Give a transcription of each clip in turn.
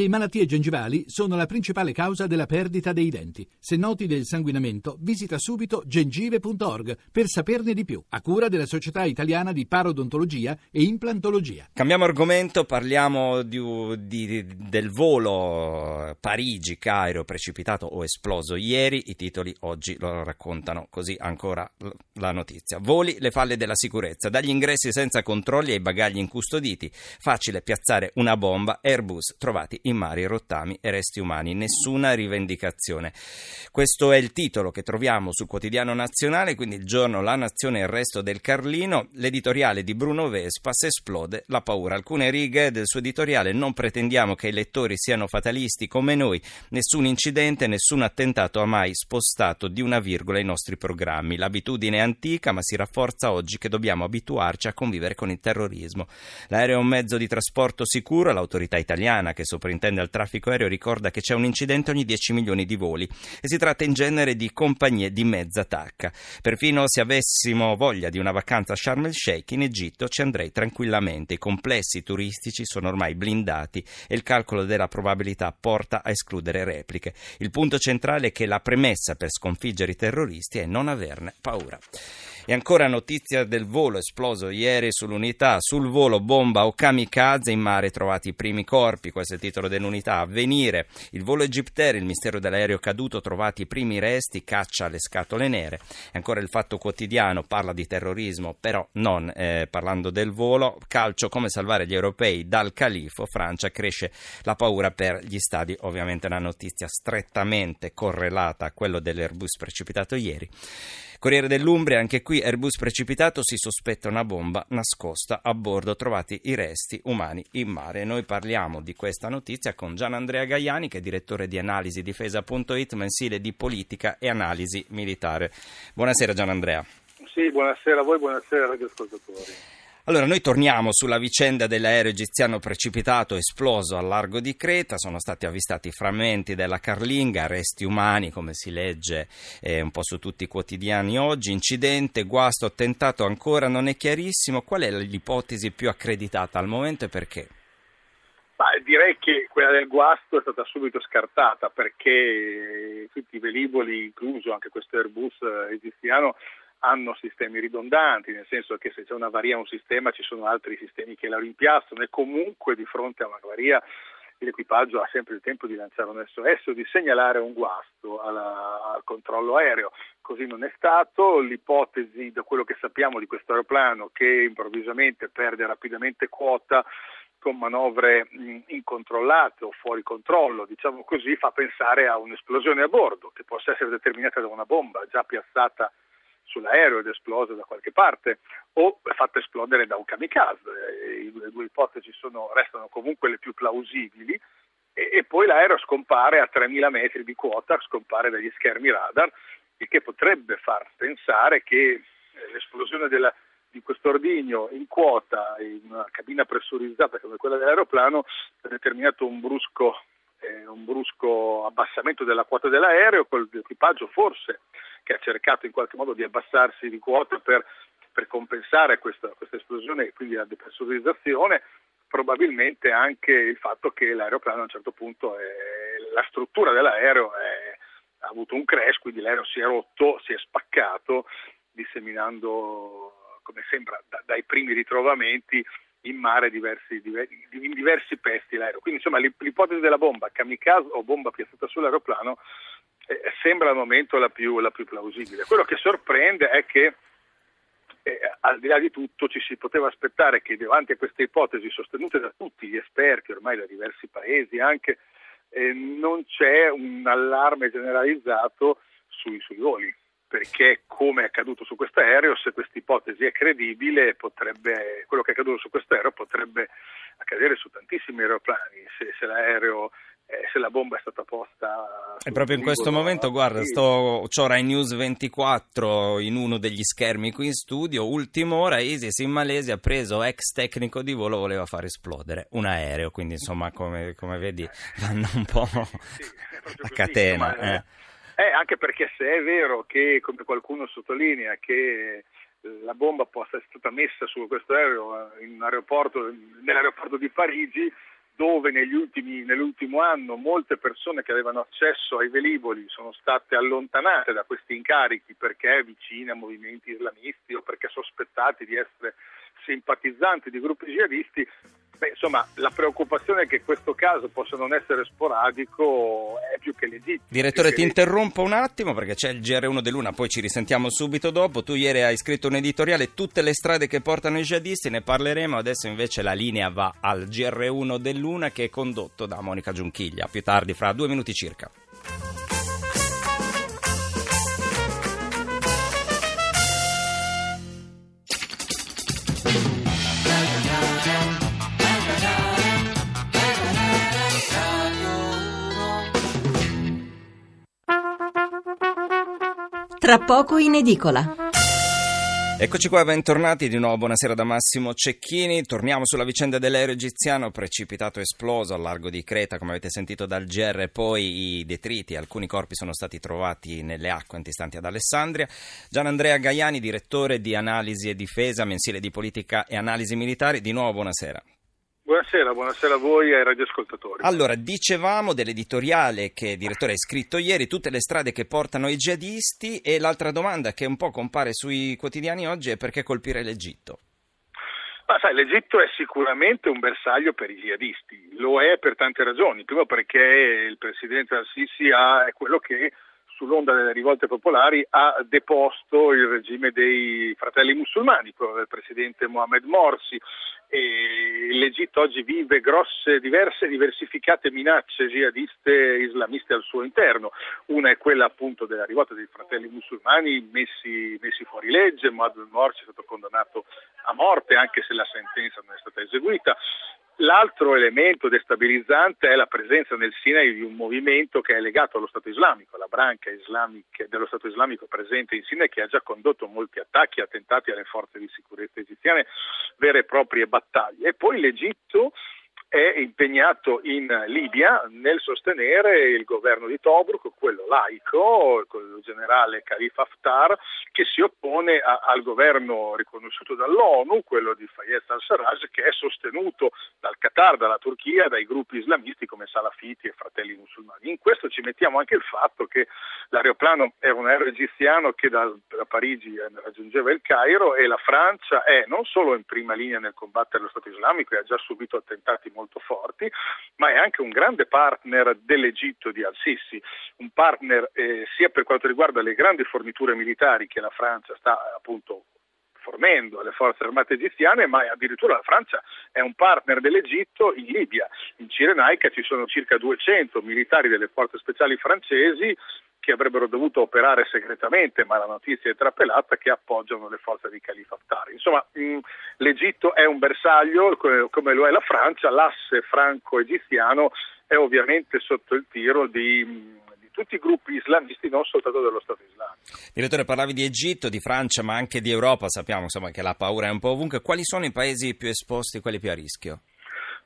Le malattie gengivali sono la principale causa della perdita dei denti. Se noti del sanguinamento, visita subito gengive.org per saperne di più, a cura della Società Italiana di Parodontologia e Implantologia. Cambiamo argomento, parliamo di, di, del volo Parigi-Cairo precipitato o esploso ieri. I titoli oggi lo raccontano così ancora la notizia. Voli, le falle della sicurezza, dagli ingressi senza controlli ai bagagli incustoditi. Facile piazzare una bomba, Airbus trovati in in mari, rottami e resti umani. Nessuna rivendicazione. Questo è il titolo che troviamo sul quotidiano nazionale, quindi il giorno La Nazione e il resto del Carlino. L'editoriale di Bruno Vespas esplode la paura. Alcune righe del suo editoriale non pretendiamo che i lettori siano fatalisti come noi. Nessun incidente, nessun attentato ha mai spostato di una virgola i nostri programmi. L'abitudine è antica, ma si rafforza oggi che dobbiamo abituarci a convivere con il terrorismo. L'aereo è un mezzo di trasporto sicuro, l'autorità italiana che soprintende sovrintende al traffico aereo ricorda che c'è un incidente ogni 10 milioni di voli e si tratta in genere di compagnie di mezza tacca. Perfino se avessimo voglia di una vacanza a Sharm el Sheikh in Egitto ci andrei tranquillamente. I complessi turistici sono ormai blindati e il calcolo della probabilità porta a escludere repliche. Il punto centrale è che la premessa per sconfiggere i terroristi è non averne paura. E ancora notizia del volo esploso ieri sull'unità, sul volo bomba o kamikaze in mare trovati i primi corpi, questo è il titolo dell'unità, avvenire, il volo Egyptair, il mistero dell'aereo caduto, trovati i primi resti, caccia alle scatole nere. E ancora il fatto quotidiano parla di terrorismo, però non eh, parlando del volo, calcio come salvare gli europei dal califo, Francia cresce la paura per gli stadi, ovviamente una notizia strettamente correlata a quello dell'Airbus precipitato ieri. Corriere dell'Umbria, anche qui Airbus precipitato, si sospetta una bomba nascosta a bordo, trovati i resti umani in mare. Noi parliamo di questa notizia con Gian Andrea Gaiani, che è direttore di analisi difesa.it, mensile di politica e analisi militare. Buonasera Gian Andrea. Sì, buonasera a voi, buonasera ai radioascoltatori. Allora, noi torniamo sulla vicenda dell'aereo egiziano precipitato esploso al largo di Creta. Sono stati avvistati frammenti della carlinga, resti umani, come si legge eh, un po' su tutti i quotidiani oggi. Incidente, guasto, attentato ancora non è chiarissimo. Qual è l'ipotesi più accreditata al momento e perché? Ma direi che quella del guasto è stata subito scartata perché tutti i velivoli, incluso anche questo Airbus egiziano, hanno sistemi ridondanti, nel senso che se c'è una varia un sistema ci sono altri sistemi che la rimpiazzano e comunque di fronte a una varia l'equipaggio ha sempre il tempo di lanciare un SOS o di segnalare un guasto alla, al controllo aereo. Così non è stato. L'ipotesi, da quello che sappiamo di questo aeroplano, che improvvisamente perde rapidamente quota con manovre incontrollate o fuori controllo, diciamo così, fa pensare a un'esplosione a bordo che possa essere determinata da una bomba già piazzata sull'aereo ed esplosa da qualche parte o fatta esplodere da un kamikaze. Le due ipotesi sono, restano comunque le più plausibili e, e, poi l'aereo scompare a 3.000 metri di quota, scompare dagli schermi radar, il che potrebbe far pensare che eh, l'esplosione della, di questo ordigno in quota in una cabina pressurizzata come quella dell'aeroplano ha determinato un brusco eh, un brusco abbassamento della quota dell'aereo, con l'equipaggio forse che ha cercato in qualche modo di abbassarsi di quota per, per compensare questa, questa, esplosione e quindi la depressurizzazione, probabilmente anche il fatto che l'aeroplano a un certo punto, è, la struttura dell'aereo è, ha avuto un crash, quindi l'aereo si è rotto, si è spaccato, disseminando, come sembra, da, dai primi ritrovamenti in mare diversi, diversi, in diversi pezzi l'aereo. Quindi insomma l'ipotesi della bomba, kamikaze o bomba piazzata sull'aeroplano, eh, sembra al momento la più, la più, plausibile. Quello che sorprende è che eh, al di là di tutto ci si poteva aspettare che davanti a queste ipotesi sostenute da tutti gli esperti, ormai da diversi paesi anche, eh, non c'è un allarme generalizzato sui, sui voli perché come è accaduto su questo aereo, se questa ipotesi è credibile, potrebbe, quello che è accaduto su questo aereo potrebbe accadere su tantissimi aeroplani, se, se l'aereo eh, se la bomba è stata posta. E proprio in questo momento, guarda, sto, c'ho Rai News 24 in uno degli schermi qui in studio. Ultima ora, ISIS in Malesia ha preso ex tecnico di volo, voleva far esplodere un aereo. Quindi, insomma, come, come vedi, vanno un po' sì, a catena. Così, eh. Eh, anche perché se è vero che, come qualcuno sottolinea, che la bomba possa essere stata messa su questo aereo in nell'aeroporto di Parigi, dove ultimi, nell'ultimo anno molte persone che avevano accesso ai velivoli sono state allontanate da questi incarichi perché vicine a movimenti islamisti o perché sospettati di essere simpatizzanti di gruppi jihadisti, Beh, insomma, la preoccupazione che questo caso possa non essere sporadico è più che legittima. Direttore, ti interrompo un attimo perché c'è il GR1 dell'Una, poi ci risentiamo subito dopo. Tu ieri hai scritto un editoriale, tutte le strade che portano i jihadisti, ne parleremo. Adesso invece la linea va al GR1 dell'Una che è condotto da Monica Giunchiglia. Più tardi, fra due minuti circa. Tra poco in edicola. Eccoci qua, bentornati di nuovo. Buonasera da Massimo Cecchini. Torniamo sulla vicenda dell'aereo egiziano precipitato e esploso al largo di Creta, come avete sentito dal GR. Poi i detriti, alcuni corpi sono stati trovati nelle acque antistanti ad Alessandria. Gian Andrea Gaiani, direttore di analisi e difesa, mensile di politica e analisi militari. Di nuovo, buonasera. Buonasera, buonasera a voi e ai radioascoltatori. Allora, dicevamo dell'editoriale che il direttore ha scritto ieri, tutte le strade che portano i jihadisti e l'altra domanda che un po' compare sui quotidiani oggi è perché colpire l'Egitto? Ma sai, l'Egitto è sicuramente un bersaglio per i jihadisti, lo è per tante ragioni. Primo perché il presidente al-Sisi è quello che sull'onda delle rivolte popolari ha deposto il regime dei fratelli musulmani, quello del presidente Mohamed Morsi e l'Egitto oggi vive grosse, diverse, diversificate minacce jihadiste islamiste al suo interno. Una è quella appunto della rivolta dei fratelli musulmani messi, messi fuori legge, Mohamed Morsi è stato condannato a morte anche se la sentenza non è stata eseguita. L'altro elemento destabilizzante è la presenza nel Sinai di un movimento che è legato allo Stato islamico, la branca dello Stato islamico presente in Sinai che ha già condotto molti attacchi attentati alle forze di sicurezza egiziane, vere e proprie battaglie. E poi l'Egitto è impegnato in Libia nel sostenere il governo di Tobruk, quello laico, il generale Khalifa Haftar, che si oppone a, al governo riconosciuto dall'ONU, quello di Fayez al-Sarraj, che è sostenuto dal Qatar, dalla Turchia, dai gruppi islamisti come Salafiti e Fratelli Musulmani. In questo ci mettiamo anche il fatto che l'aeroplano era un aereo egiziano che da, da Parigi raggiungeva il Cairo e la Francia è non solo in prima linea nel combattere lo Stato islamico e ha già subito attentati molto molto forti, ma è anche un grande partner dell'Egitto di Al-Sisi, un partner eh, sia per quanto riguarda le grandi forniture militari che la Francia sta appunto fornendo alle forze armate egiziane, ma addirittura la Francia è un partner dell'Egitto in Libia. In Cirenaica ci sono circa 200 militari delle forze speciali francesi che avrebbero dovuto operare segretamente, ma la notizia è trapelata, che appoggiano le forze di Khalifa Haftar. Insomma, mh, l'Egitto è un bersaglio, come lo è la Francia, l'asse franco-egiziano è ovviamente sotto il tiro di, di tutti i gruppi islamisti, non soltanto dello Stato islamico. Direttore, parlavi di Egitto, di Francia, ma anche di Europa, sappiamo insomma, che la paura è un po' ovunque. Quali sono i paesi più esposti, quelli più a rischio?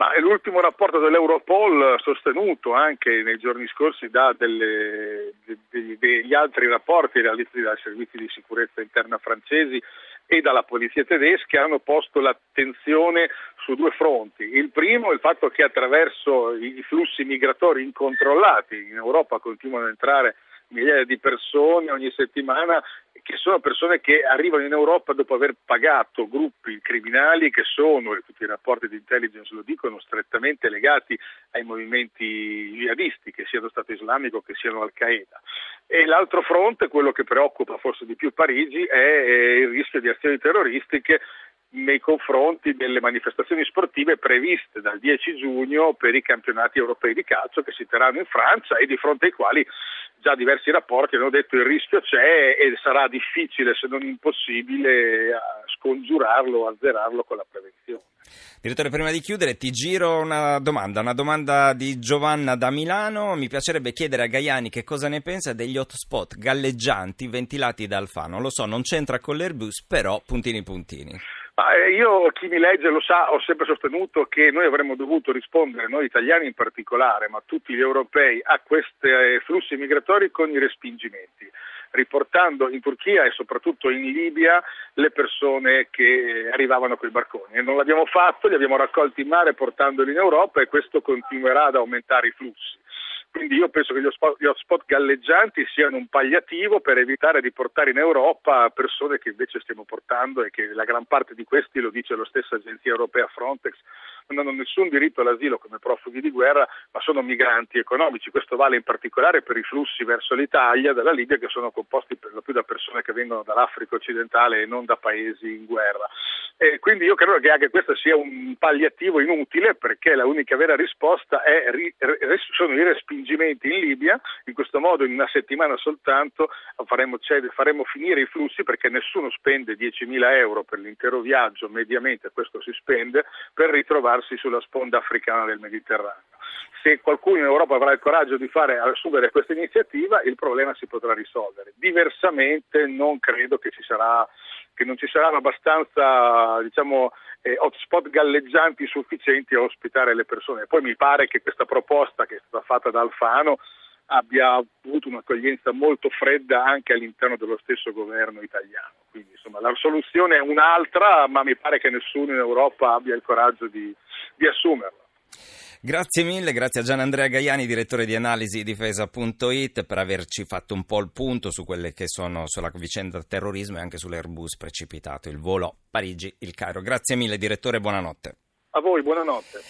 Ma l'ultimo rapporto dell'Europol, sostenuto anche nei giorni scorsi da delle, de, de, degli altri rapporti realizzati dai servizi di sicurezza interna francesi e dalla polizia tedesca, hanno posto l'attenzione su due fronti. Il primo è il fatto che attraverso i flussi migratori incontrollati in Europa continuano ad entrare migliaia di persone ogni settimana che sono persone che arrivano in Europa dopo aver pagato gruppi criminali che sono, e tutti i rapporti di intelligence lo dicono, strettamente legati ai movimenti jihadisti, che siano Stato islamico, che siano Al-Qaeda. E l'altro fronte, quello che preoccupa forse di più Parigi, è il rischio di azioni terroristiche nei confronti delle manifestazioni sportive previste dal 10 giugno per i campionati europei di calcio che si terranno in Francia e di fronte ai quali già diversi rapporti hanno detto il rischio c'è e sarà difficile se non impossibile scongiurarlo, azzerarlo con la prevenzione. Direttore, prima di chiudere ti giro una domanda, una domanda di Giovanna da Milano. Mi piacerebbe chiedere a Gaiani che cosa ne pensa degli hotspot galleggianti ventilati da Alfano. Lo so, non c'entra con l'Airbus, però puntini puntini. Eh, io, chi mi legge lo sa, ho sempre sostenuto che noi avremmo dovuto rispondere, noi italiani in particolare, ma tutti gli europei, a questi eh, flussi migratori con i respingimenti. riportando in Turchia e soprattutto in Libia le persone che arrivavano con i barconi. E non l'abbiamo fatto, li abbiamo raccolti in mare portandoli in Europa e questo continuerà ad aumentare i flussi. Quindi io penso che gli hotspot, galleggianti siano un palliativo per evitare di portare in Europa persone che invece stiamo portando e che la gran parte di questi, lo dice la stessa agenzia europea Frontex, non hanno nessun diritto all'asilo come profughi di guerra, ma sono migranti economici. Questo vale in particolare per i flussi verso l'Italia dalla Libia che sono composti per lo più da persone che vengono dall'Africa occidentale e non da paesi in guerra. E quindi io credo che anche questo sia un palliativo inutile perché l'unica vera risposta è, sono i respingimenti in Libia, in questo modo in una settimana soltanto faremo, cioè, faremo finire i flussi perché nessuno spende 10.000 euro per l'intero viaggio, mediamente questo si spende, per ritrovarsi sulla sponda africana del Mediterraneo se qualcuno in Europa avrà il coraggio di fare, assumere questa iniziativa, il problema si potrà risolvere. Diversamente non credo che, sarà, che non ci saranno abbastanza diciamo, eh, hotspot galleggianti sufficienti a ospitare le persone. Poi mi pare che questa proposta che è stata fatta da Alfano abbia avuto un'accoglienza molto fredda anche all'interno dello stesso governo italiano. Quindi insomma la soluzione è un'altra, ma mi pare che nessuno in Europa abbia il coraggio di, di assumerla. Grazie mille, grazie a Gian Andrea Gaiani, direttore di analisi difesa.it, per averci fatto un po' il punto su quelle che sono sulla vicenda terrorismo e anche sull'Airbus precipitato, il volo Parigi-Il Cairo. Grazie mille, direttore, buonanotte. A voi, buonanotte.